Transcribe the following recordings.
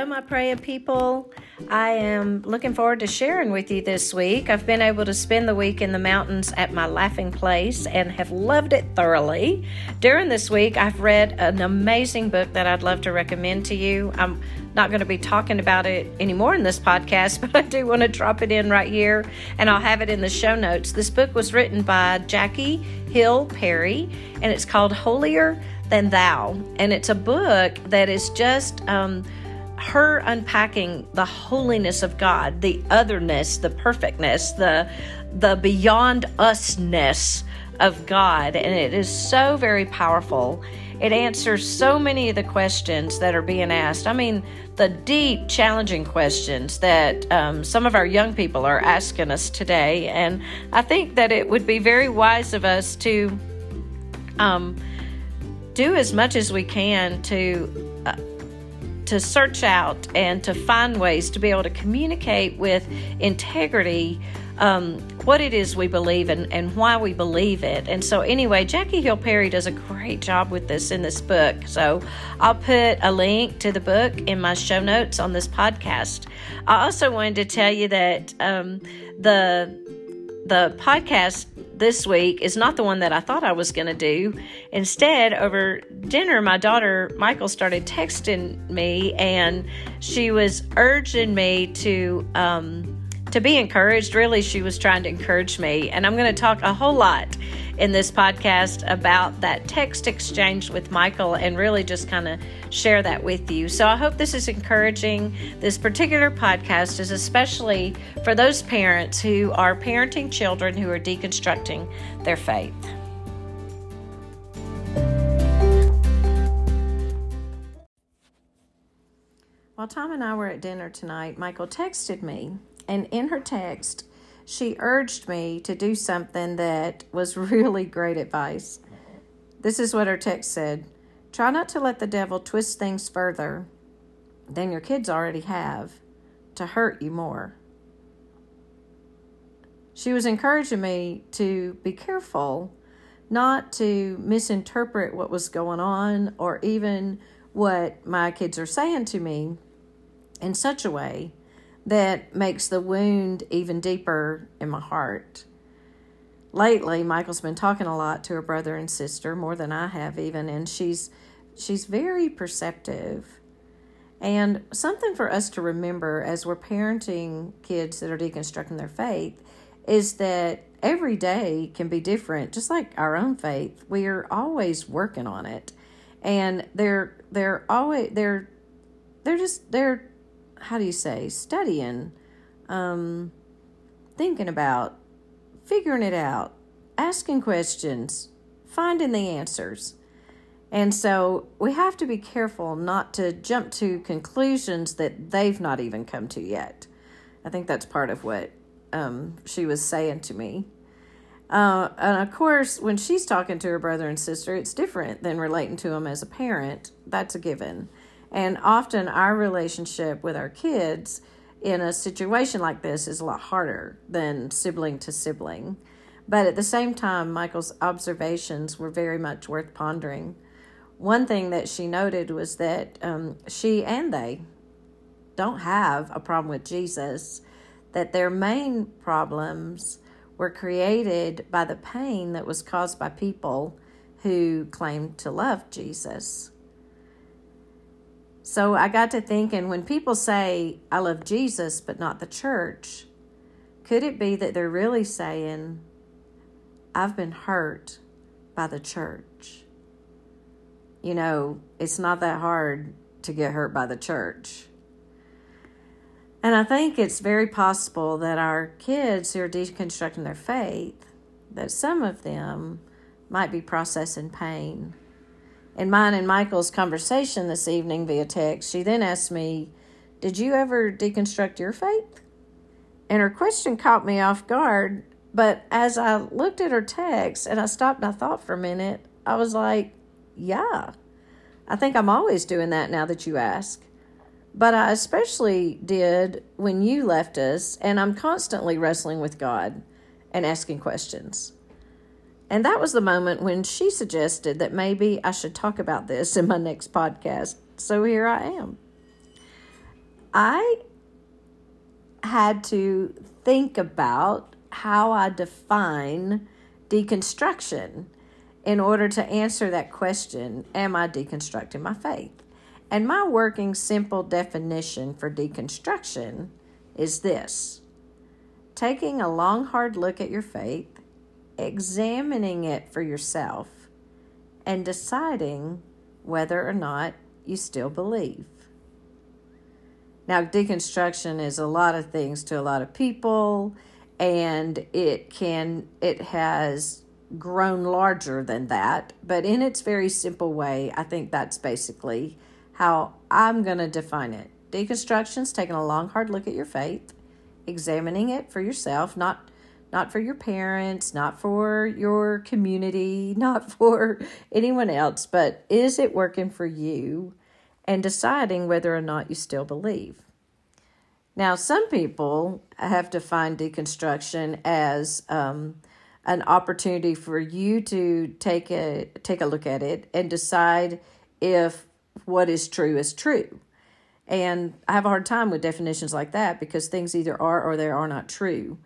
Hello, my praying people. I am looking forward to sharing with you this week. I've been able to spend the week in the mountains at my laughing place and have loved it thoroughly. During this week, I've read an amazing book that I'd love to recommend to you. I'm not going to be talking about it anymore in this podcast, but I do want to drop it in right here and I'll have it in the show notes. This book was written by Jackie Hill Perry and it's called Holier Than Thou. And it's a book that is just. Um, her unpacking the holiness of God, the otherness, the perfectness, the the beyond usness of God, and it is so very powerful. It answers so many of the questions that are being asked. I mean, the deep, challenging questions that um, some of our young people are asking us today. And I think that it would be very wise of us to um, do as much as we can to uh, to search out and to find ways to be able to communicate with integrity um, what it is we believe and, and why we believe it. And so, anyway, Jackie Hill Perry does a great job with this in this book. So, I'll put a link to the book in my show notes on this podcast. I also wanted to tell you that um, the the podcast this week is not the one that I thought I was going to do. Instead, over dinner, my daughter Michael started texting me, and she was urging me to um, to be encouraged. Really, she was trying to encourage me, and I'm going to talk a whole lot in this podcast about that text exchange with Michael and really just kind of share that with you. So I hope this is encouraging. This particular podcast is especially for those parents who are parenting children who are deconstructing their faith. While Tom and I were at dinner tonight, Michael texted me, and in her text, she urged me to do something that was really great advice. This is what her text said Try not to let the devil twist things further than your kids already have to hurt you more. She was encouraging me to be careful not to misinterpret what was going on or even what my kids are saying to me in such a way that makes the wound even deeper in my heart. Lately, Michael's been talking a lot to her brother and sister, more than I have even, and she's she's very perceptive. And something for us to remember as we're parenting kids that are deconstructing their faith is that every day can be different, just like our own faith. We are always working on it. And they're they're always they're they're just they're how do you say, studying, um, thinking about, figuring it out, asking questions, finding the answers. And so we have to be careful not to jump to conclusions that they've not even come to yet. I think that's part of what um, she was saying to me. Uh, and of course, when she's talking to her brother and sister, it's different than relating to them as a parent. That's a given. And often our relationship with our kids in a situation like this is a lot harder than sibling to sibling. But at the same time, Michael's observations were very much worth pondering. One thing that she noted was that um, she and they don't have a problem with Jesus, that their main problems were created by the pain that was caused by people who claimed to love Jesus. So I got to thinking when people say, I love Jesus, but not the church, could it be that they're really saying, I've been hurt by the church? You know, it's not that hard to get hurt by the church. And I think it's very possible that our kids who are deconstructing their faith, that some of them might be processing pain in mine and Michael's conversation this evening via text, she then asked me, Did you ever deconstruct your faith? And her question caught me off guard. But as I looked at her text and I stopped and I thought for a minute, I was like, Yeah, I think I'm always doing that now that you ask. But I especially did when you left us, and I'm constantly wrestling with God and asking questions. And that was the moment when she suggested that maybe I should talk about this in my next podcast. So here I am. I had to think about how I define deconstruction in order to answer that question Am I deconstructing my faith? And my working simple definition for deconstruction is this taking a long, hard look at your faith, examining it for yourself, and deciding whether or not you still believe. Now, deconstruction is a lot of things to a lot of people, and it can, it has grown larger than that. But in its very simple way, I think that's basically how I'm going to define it. Deconstruction is taking a long, hard look at your faith, examining it for yourself, not not for your parents, not for your community, not for anyone else, but is it working for you? And deciding whether or not you still believe. Now, some people have defined deconstruction as um, an opportunity for you to take a take a look at it and decide if what is true is true. And I have a hard time with definitions like that because things either are or they are not true.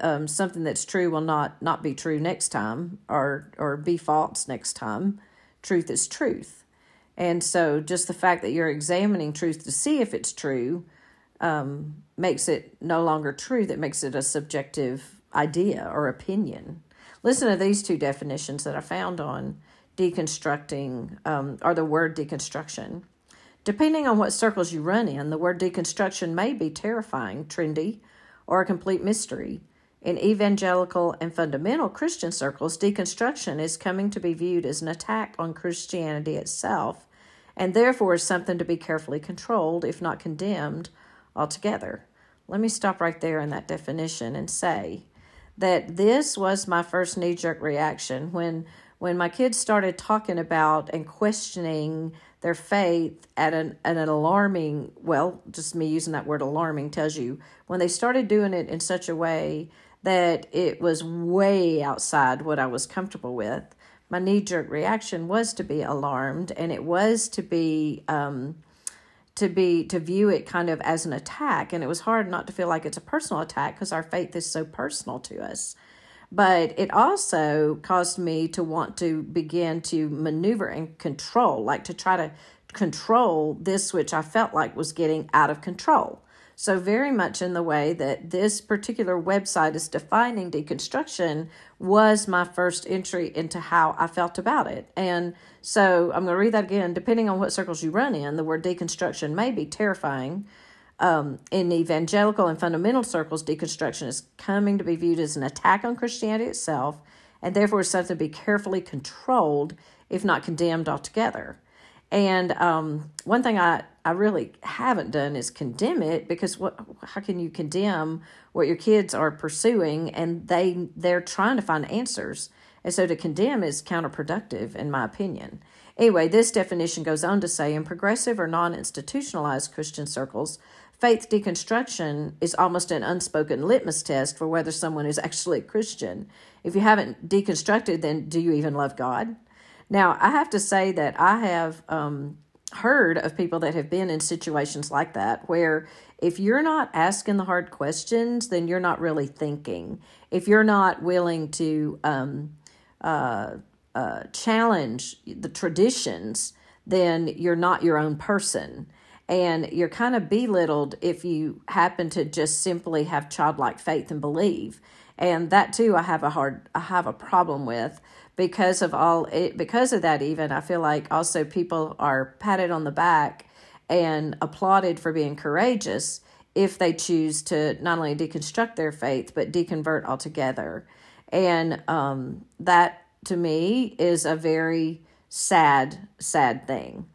Um, something that's true will not not be true next time or or be false next time. Truth is truth. And so just the fact that you're examining truth to see if it's true um, makes it no longer true, that makes it a subjective idea or opinion. Listen to these two definitions that I found on deconstructing, um, or the word deconstruction. Depending on what circles you run in, the word deconstruction may be terrifying, trendy, or a complete mystery. In evangelical and fundamental Christian circles, deconstruction is coming to be viewed as an attack on Christianity itself, and therefore is something to be carefully controlled, if not condemned, altogether. Let me stop right there in that definition and say that this was my first knee jerk reaction when when my kids started talking about and questioning their faith at an, at an alarming well just me using that word alarming tells you when they started doing it in such a way that it was way outside what I was comfortable with. My knee jerk reaction was to be alarmed and it was to be um, to be to view it kind of as an attack and it was hard not to feel like it's a personal attack because our faith is so personal to us. But it also caused me to want to begin to maneuver and control like to try to control this which i felt like was getting out of control so, very much in the way that this particular website is defining deconstruction was my first entry into how I felt about it. And so, I'm going to read that again. Depending on what circles you run in, the word deconstruction may be terrifying. Um, in evangelical and fundamental circles, deconstruction is coming to be viewed as an attack on Christianity itself, and therefore something to be carefully controlled, if not condemned altogether. And um, one thing I, I really haven't done is condemn it because what how can you condemn what your kids are pursuing and they they're trying to find answers. And so to condemn is counterproductive in my opinion. Anyway, this definition goes on to say in progressive or non-institutionalized Christian circles, faith deconstruction is almost an unspoken litmus test for whether someone is actually a Christian. If you haven't deconstructed, then do you even love God? Now, I have to say that I have um, heard of people that have been in situations like that where if you're not asking the hard questions, then you're not really thinking. If you're not willing to um, uh, uh, challenge the traditions, then you're not your own person. And you're kind of belittled if you happen to just simply have childlike faith and believe. And that too, I have a hard, I have a problem with because of all it, because of that even i feel like also people are patted on the back and applauded for being courageous if they choose to not only deconstruct their faith but deconvert altogether. And um, that to me is a very sad sad thing.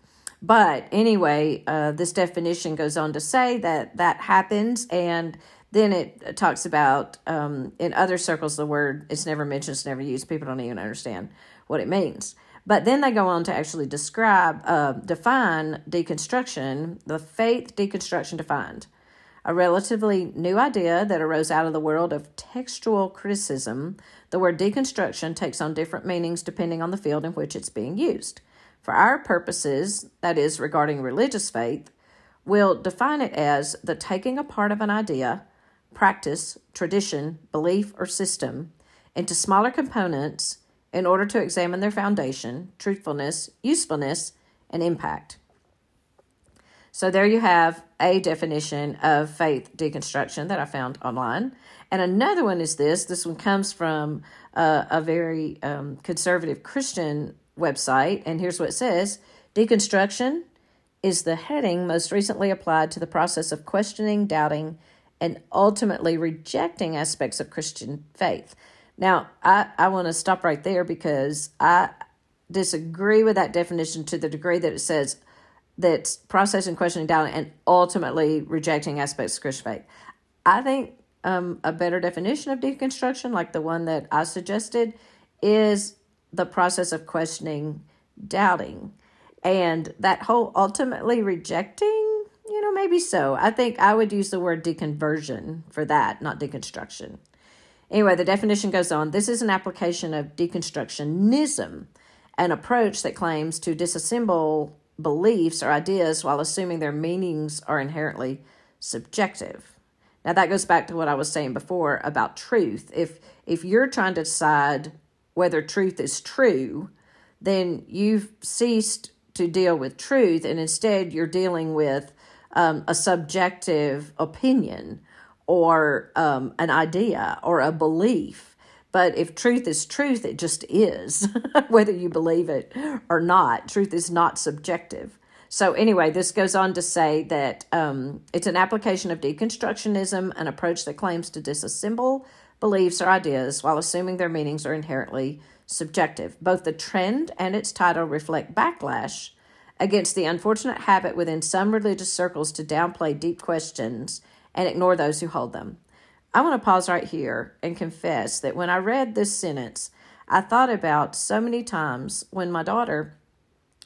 But anyway uh, this definition goes on to say that that happens and then it talks about um, in other circles the word it's never mentioned, it's never used. People don't even understand what it means. But then they go on to actually describe, uh, define deconstruction, the faith deconstruction defined. A relatively new idea that arose out of the world of textual criticism, the word deconstruction takes on different meanings depending on the field in which it's being used. For our purposes, that is, regarding religious faith, we'll define it as the taking apart of an idea, practice, tradition, belief, or system into smaller components in order to examine their foundation, truthfulness, usefulness, and impact. So there you have a definition of faith deconstruction that I found online. And another one is this this one comes from uh, a very um, conservative Christian website. And here's what it says Deconstruction is the heading most recently applied to the process of questioning, doubting, and ultimately rejecting aspects of Christian faith. Now, I, I want to stop right there because I disagree with that definition to the degree that it says that's processing, questioning, doubting, and ultimately rejecting aspects of Christian faith. I think um, a better definition of deconstruction, like the one that I suggested, is the process of questioning, doubting. And that whole ultimately rejecting, know, maybe so. I think I would use the word deconversion for that, not deconstruction. Anyway, the definition goes on this is an application of deconstructionism, an approach that claims to disassemble beliefs or ideas while assuming their meanings are inherently subjective. Now that goes back to what I was saying before about truth. If if you're trying to decide whether truth is true, then you've ceased to deal with truth and instead you're dealing with um, a subjective opinion or um, an idea or a belief. But if truth is truth, it just is, whether you believe it or not. Truth is not subjective. So, anyway, this goes on to say that um, it's an application of deconstructionism, an approach that claims to disassemble beliefs or ideas while assuming their meanings are inherently subjective. Both the trend and its title reflect backlash against the unfortunate habit within some religious circles to downplay deep questions and ignore those who hold them. I want to pause right here and confess that when I read this sentence, I thought about so many times when my daughter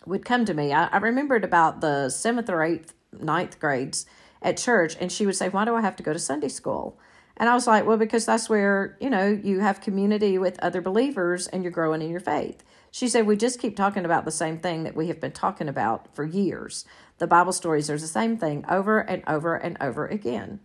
would come to me. I, I remembered about the seventh or eighth, ninth grades at church, and she would say, Why do I have to go to Sunday school? And I was like, Well, because that's where, you know, you have community with other believers and you're growing in your faith. She said, We just keep talking about the same thing that we have been talking about for years. The Bible stories are the same thing over and over and over again.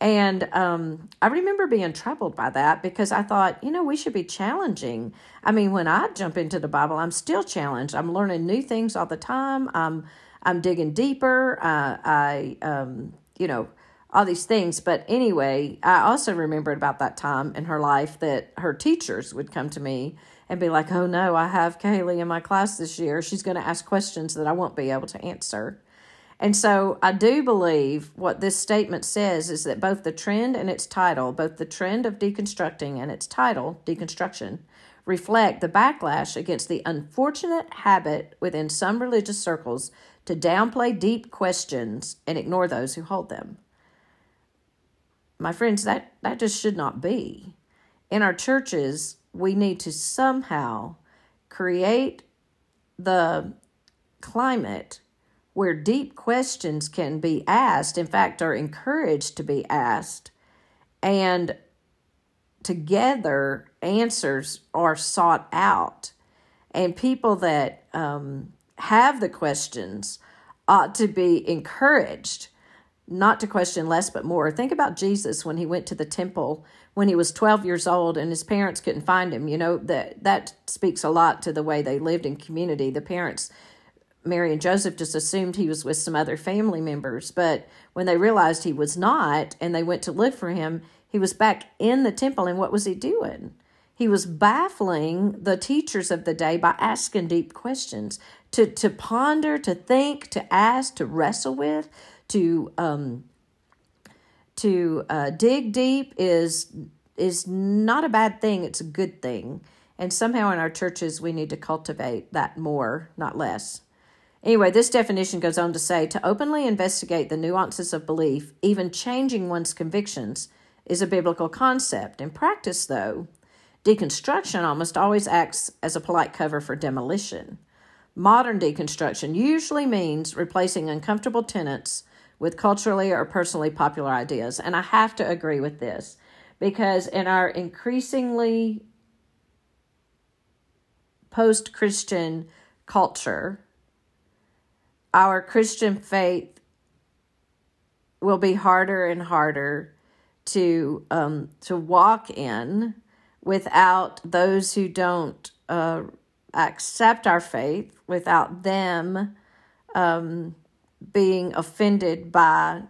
And um, I remember being troubled by that because I thought, you know, we should be challenging. I mean, when I jump into the Bible, I'm still challenged. I'm learning new things all the time. I'm I'm digging deeper. Uh, I, um, you know, all these things. But anyway, I also remembered about that time in her life that her teachers would come to me and be like, "Oh no, I have Kaylee in my class this year. She's going to ask questions that I won't be able to answer." And so I do believe what this statement says is that both the trend and its title, both the trend of deconstructing and its title, deconstruction, reflect the backlash against the unfortunate habit within some religious circles to downplay deep questions and ignore those who hold them. My friends, that, that just should not be. In our churches, we need to somehow create the climate where deep questions can be asked, in fact, are encouraged to be asked, and together answers are sought out. And people that um, have the questions ought to be encouraged not to question less but more. Think about Jesus when he went to the temple when he was 12 years old and his parents couldn't find him. You know, that that speaks a lot to the way they lived in community. The parents Mary and Joseph just assumed he was with some other family members. But when they realized he was not and they went to look for him, he was back in the temple. And what was he doing? He was baffling the teachers of the day by asking deep questions to, to ponder, to think, to ask, to wrestle with, to um, to uh, dig deep is is not a bad thing. It's a good thing. And somehow in our churches, we need to cultivate that more, not less. Anyway, this definition goes on to say to openly investigate the nuances of belief, even changing one's convictions, is a biblical concept. In practice, though, deconstruction almost always acts as a polite cover for demolition. Modern deconstruction usually means replacing uncomfortable tenets with culturally or personally popular ideas. And I have to agree with this because in our increasingly post Christian culture, our Christian faith will be harder and harder to um, to walk in without those who don't uh, accept our faith, without them um, being offended by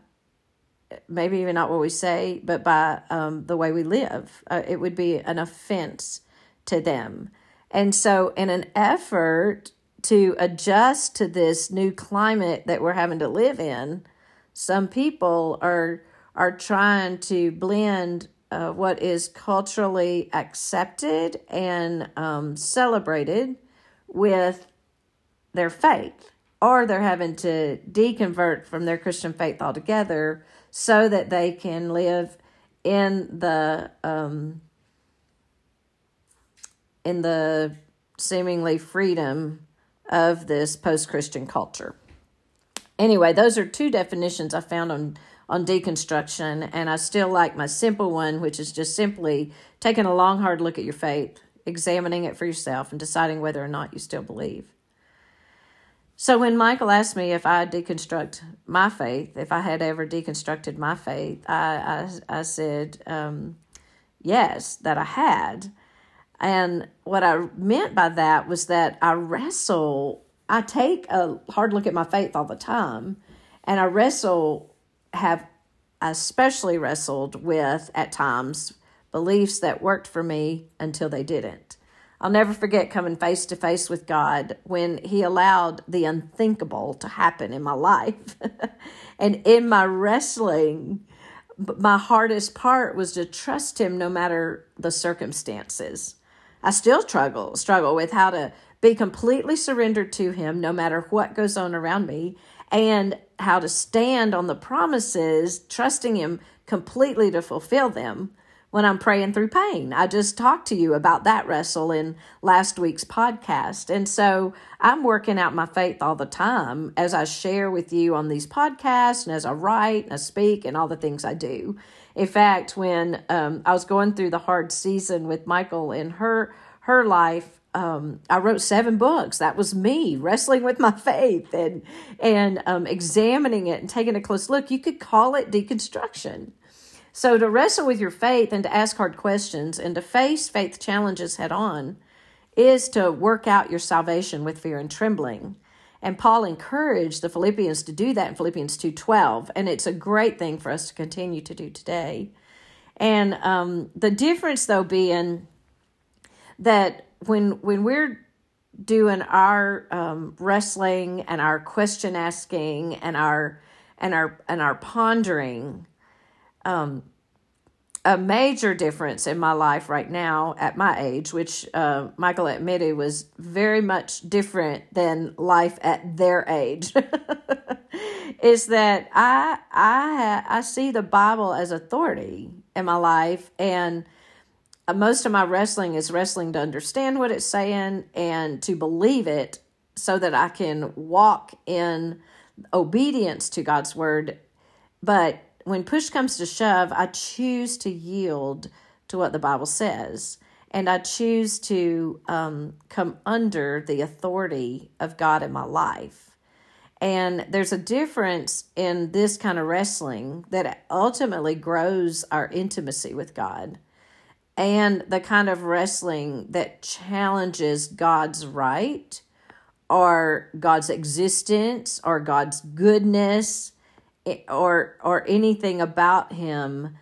maybe even not what we say, but by um, the way we live. Uh, it would be an offense to them. And so, in an effort to adjust to this new climate that we're having to live in, some people are are trying to blend uh, what is culturally accepted and um, celebrated with their faith, or they're having to deconvert from their Christian faith altogether so that they can live in the um, in the seemingly freedom of this post-Christian culture. Anyway, those are two definitions I found on on deconstruction, and I still like my simple one, which is just simply taking a long, hard look at your faith, examining it for yourself, and deciding whether or not you still believe. So when Michael asked me if I deconstruct my faith, if I had ever deconstructed my faith, I I, I said um, yes, that I had. And what I meant by that was that I wrestle. I take a hard look at my faith all the time, and I wrestle. Have especially wrestled with at times beliefs that worked for me until they didn't. I'll never forget coming face to face with God when He allowed the unthinkable to happen in my life. and in my wrestling, my hardest part was to trust Him no matter the circumstances. I still struggle struggle with how to be completely surrendered to Him no matter what goes on around me, and how to stand on the promises, trusting Him completely to fulfill them when I'm praying through pain. I just talked to you about that wrestle in last week's podcast. And so I'm working out my faith all the time as I share with you on these podcasts and as I write and I speak and all the things I do. In fact, when um, I was going through the hard season with Michael in her her life, um, I wrote seven books. That was me wrestling with my faith and and um, examining it and taking a close look. You could call it deconstruction. So, to wrestle with your faith and to ask hard questions and to face faith challenges head on is to work out your salvation with fear and trembling. And Paul encouraged the Philippians to do that in Philippians 2:12, and it's a great thing for us to continue to do today. And um, the difference, though, being that when when we're doing our um, wrestling and our question asking and our and our and our pondering, um, a major difference in my life right now at my age, which uh, Michael admitted was very much different than life at their age, is that I I I see the Bible as authority in my life, and most of my wrestling is wrestling to understand what it's saying and to believe it, so that I can walk in obedience to God's word, but when push comes to shove, I choose to yield to what the Bible says. And I choose to um, come under the authority of God in my life. And there's a difference in this kind of wrestling that ultimately grows our intimacy with God and the kind of wrestling that challenges God's right or God's existence or God's goodness or or anything about him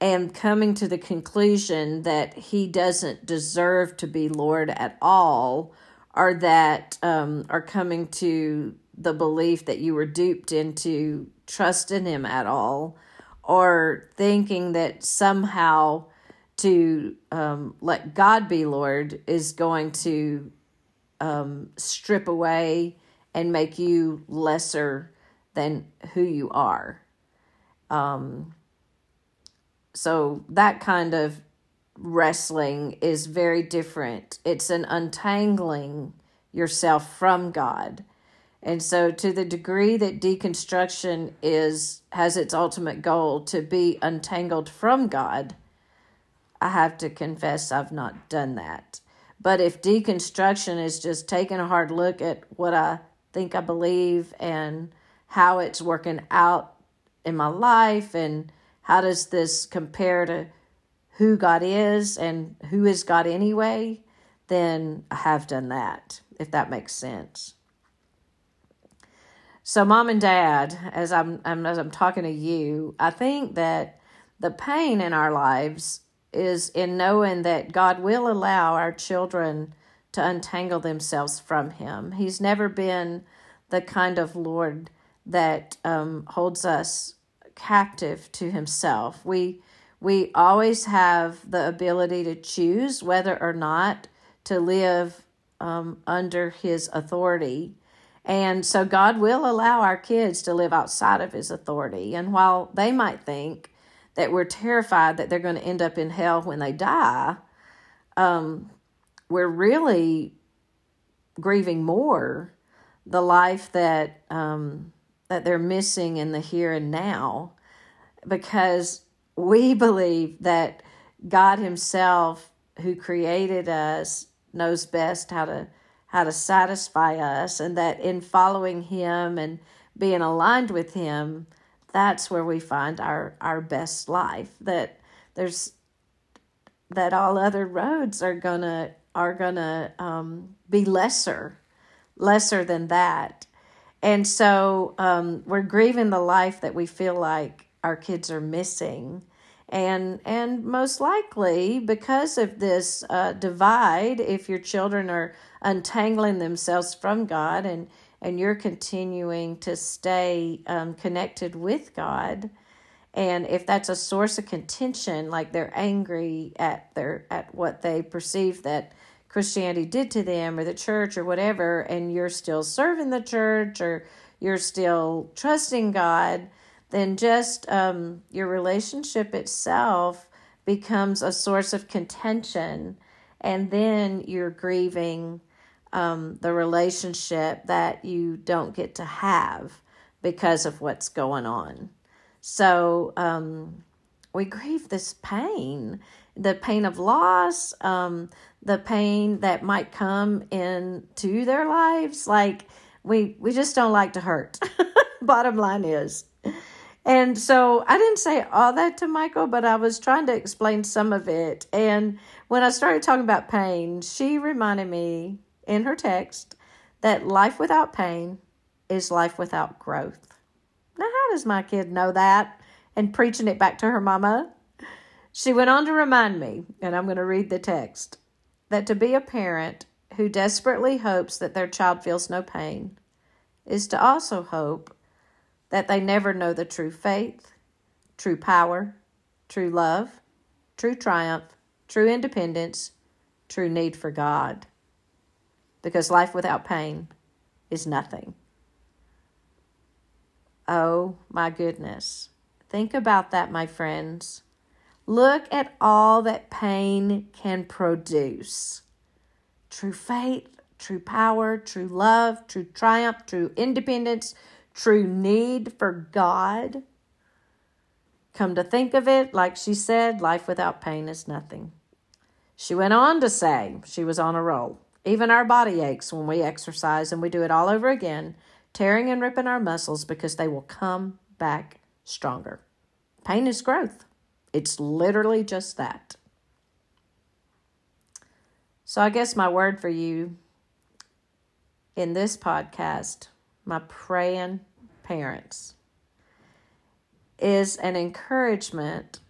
and coming to the conclusion that he doesn't deserve to be Lord at all, or that um, are coming to the belief that you were duped into trusting him at all, or thinking that somehow to um, let God be Lord is going to um, strip away and make you lesser than who you are. Um, so that kind of wrestling is very different. It's an untangling yourself from God. And so to the degree that deconstruction is has its ultimate goal to be untangled from God, I have to confess I've not done that. But if deconstruction is just taking a hard look at what I think I believe and how it's working out in my life and how does this compare to who God is and who is God anyway, then I have done that, if that makes sense. So, mom and dad, as I'm, I'm as I'm talking to you, I think that the pain in our lives is in knowing that God will allow our children to untangle themselves from Him. He's never been the kind of Lord that um, holds us captive to Himself. We we always have the ability to choose whether or not to live um, under His authority. And so God will allow our kids to live outside of His authority. And while they might think that we're terrified that they're going to end up in hell when they die, um, we're really grieving more the life that um, that they're missing in the here and now, because we believe that God Himself, who created us, knows best how to how to satisfy us, and that in following Him and being aligned with Him, that's where we find our our best life. That there's that all other roads are gonna are gonna um, be lesser, lesser than that, and so um, we're grieving the life that we feel like our kids are missing. And, and most likely, because of this uh, divide, if your children are untangling themselves from God and and you're continuing to stay um, connected with God, and if that's a source of contention, like they're angry at their at what they perceive that Christianity did to them or the church or whatever, and you're still serving the church or you're still trusting God, then just um, your relationship itself becomes a source of contention, and then you're grieving um, the relationship that you don't get to have because of what's going on. So um, we grieve this pain, the pain of loss, um, the pain that might come into their lives. Like we we just don't like to hurt. Bottom line is. And so I didn't say all that to Michael, but I was trying to explain some of it. And when I started talking about pain, she reminded me in her text that life without pain is life without growth. Now, how does my kid know that? And preaching it back to her mama? She went on to remind me, and I'm going to read the text, that to be a parent who desperately hopes that their child feels no pain is to also hope that they never know the true faith, true power, true love, true triumph, true independence, true need for God because life without pain is nothing. Oh my goodness. Think about that, my friends. Look at all that pain can produce true faith, true power, true love, true triumph, true independence, true need for God. Come to think of it, like she said, life without pain is nothing. She went on to say she was on a roll. Even our body aches when we exercise and we do it all over again, tearing and ripping our muscles because they will come back stronger. Pain is growth. It's literally just that. So, I guess my word for you in this podcast, my praying parents, is an encouragement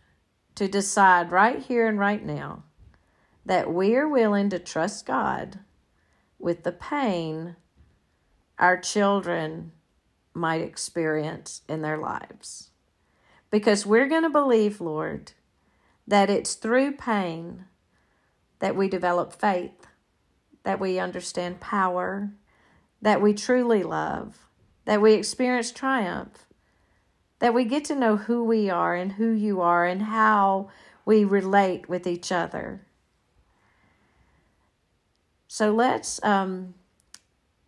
to decide right here and right now that we are willing to trust God with the pain our children might experience in their lives. Because we're going to believe, Lord, that it's through pain that we develop faith, that we understand power, that we truly love, that we experience triumph, that we get to know who we are and who you are and how we relate with each other. So let's, um,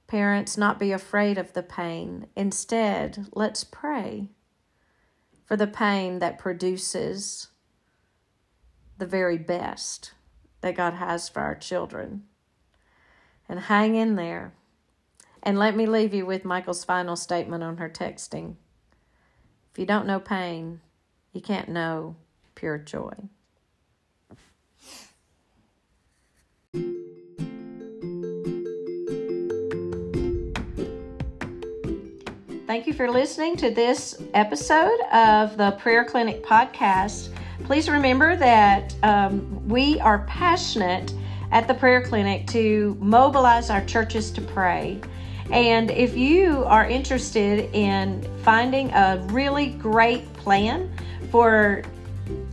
parents, not be afraid of the pain. Instead, let's pray for the pain that produces the very best that God has for our children. And hang in there. And let me leave you with Michael's final statement on her texting. If you don't know pain, you can't know pure joy. Thank you for listening to this episode of the Prayer Clinic podcast. Please remember that um, we are passionate at the Prayer Clinic to mobilize our churches to pray. And if you are interested in finding a really great plan for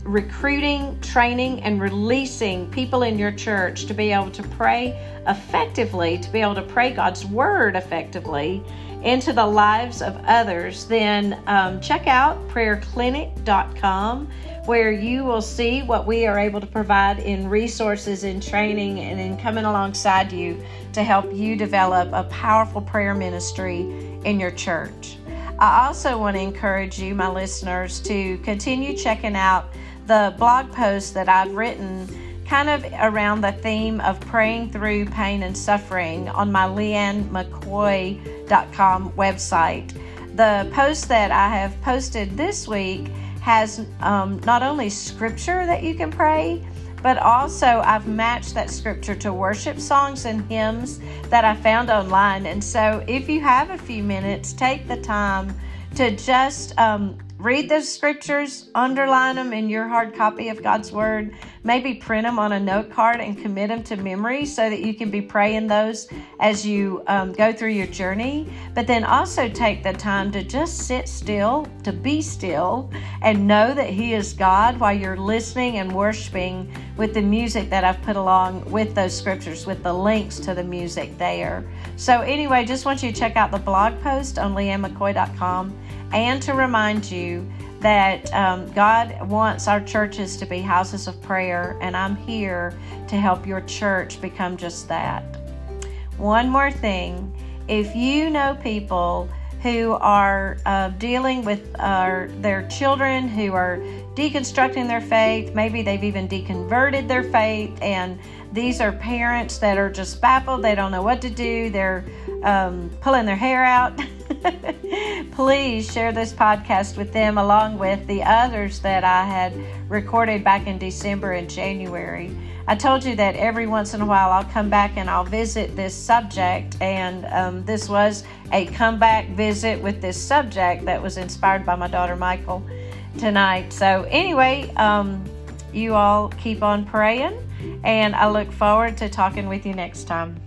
recruiting, training, and releasing people in your church to be able to pray effectively, to be able to pray God's Word effectively into the lives of others, then um, check out prayerclinic.com where you will see what we are able to provide in resources in training and in coming alongside you to help you develop a powerful prayer ministry in your church. I also want to encourage you, my listeners, to continue checking out the blog posts that I've written kind of around the theme of praying through pain and suffering on my leighannmccoy.com website. The post that I have posted this week has um, not only scripture that you can pray, but also I've matched that scripture to worship songs and hymns that I found online. And so if you have a few minutes, take the time to just um, read those scriptures, underline them in your hard copy of God's Word, maybe print them on a note card and commit them to memory so that you can be praying those as you um, go through your journey. But then also take the time to just sit still, to be still, and know that He is God while you're listening and worshiping with the music that I've put along with those scriptures, with the links to the music there. So, anyway, just want you to check out the blog post on leighannmccoy.com and to remind you that um, God wants our churches to be houses of prayer, and I'm here to help your church become just that. One more thing if you know people who are uh, dealing with uh, their children who are deconstructing their faith, maybe they've even deconverted their faith, and these are parents that are just baffled, they don't know what to do, they're um, pulling their hair out. please share this podcast with them along with the others that I had recorded back in December and January. I told you that every once in a while I'll come back and I'll visit this subject, and um, this was a comeback visit with this subject that was inspired by my daughter Michael tonight. So, anyway, um, you all keep on praying, and I look forward to talking with you next time.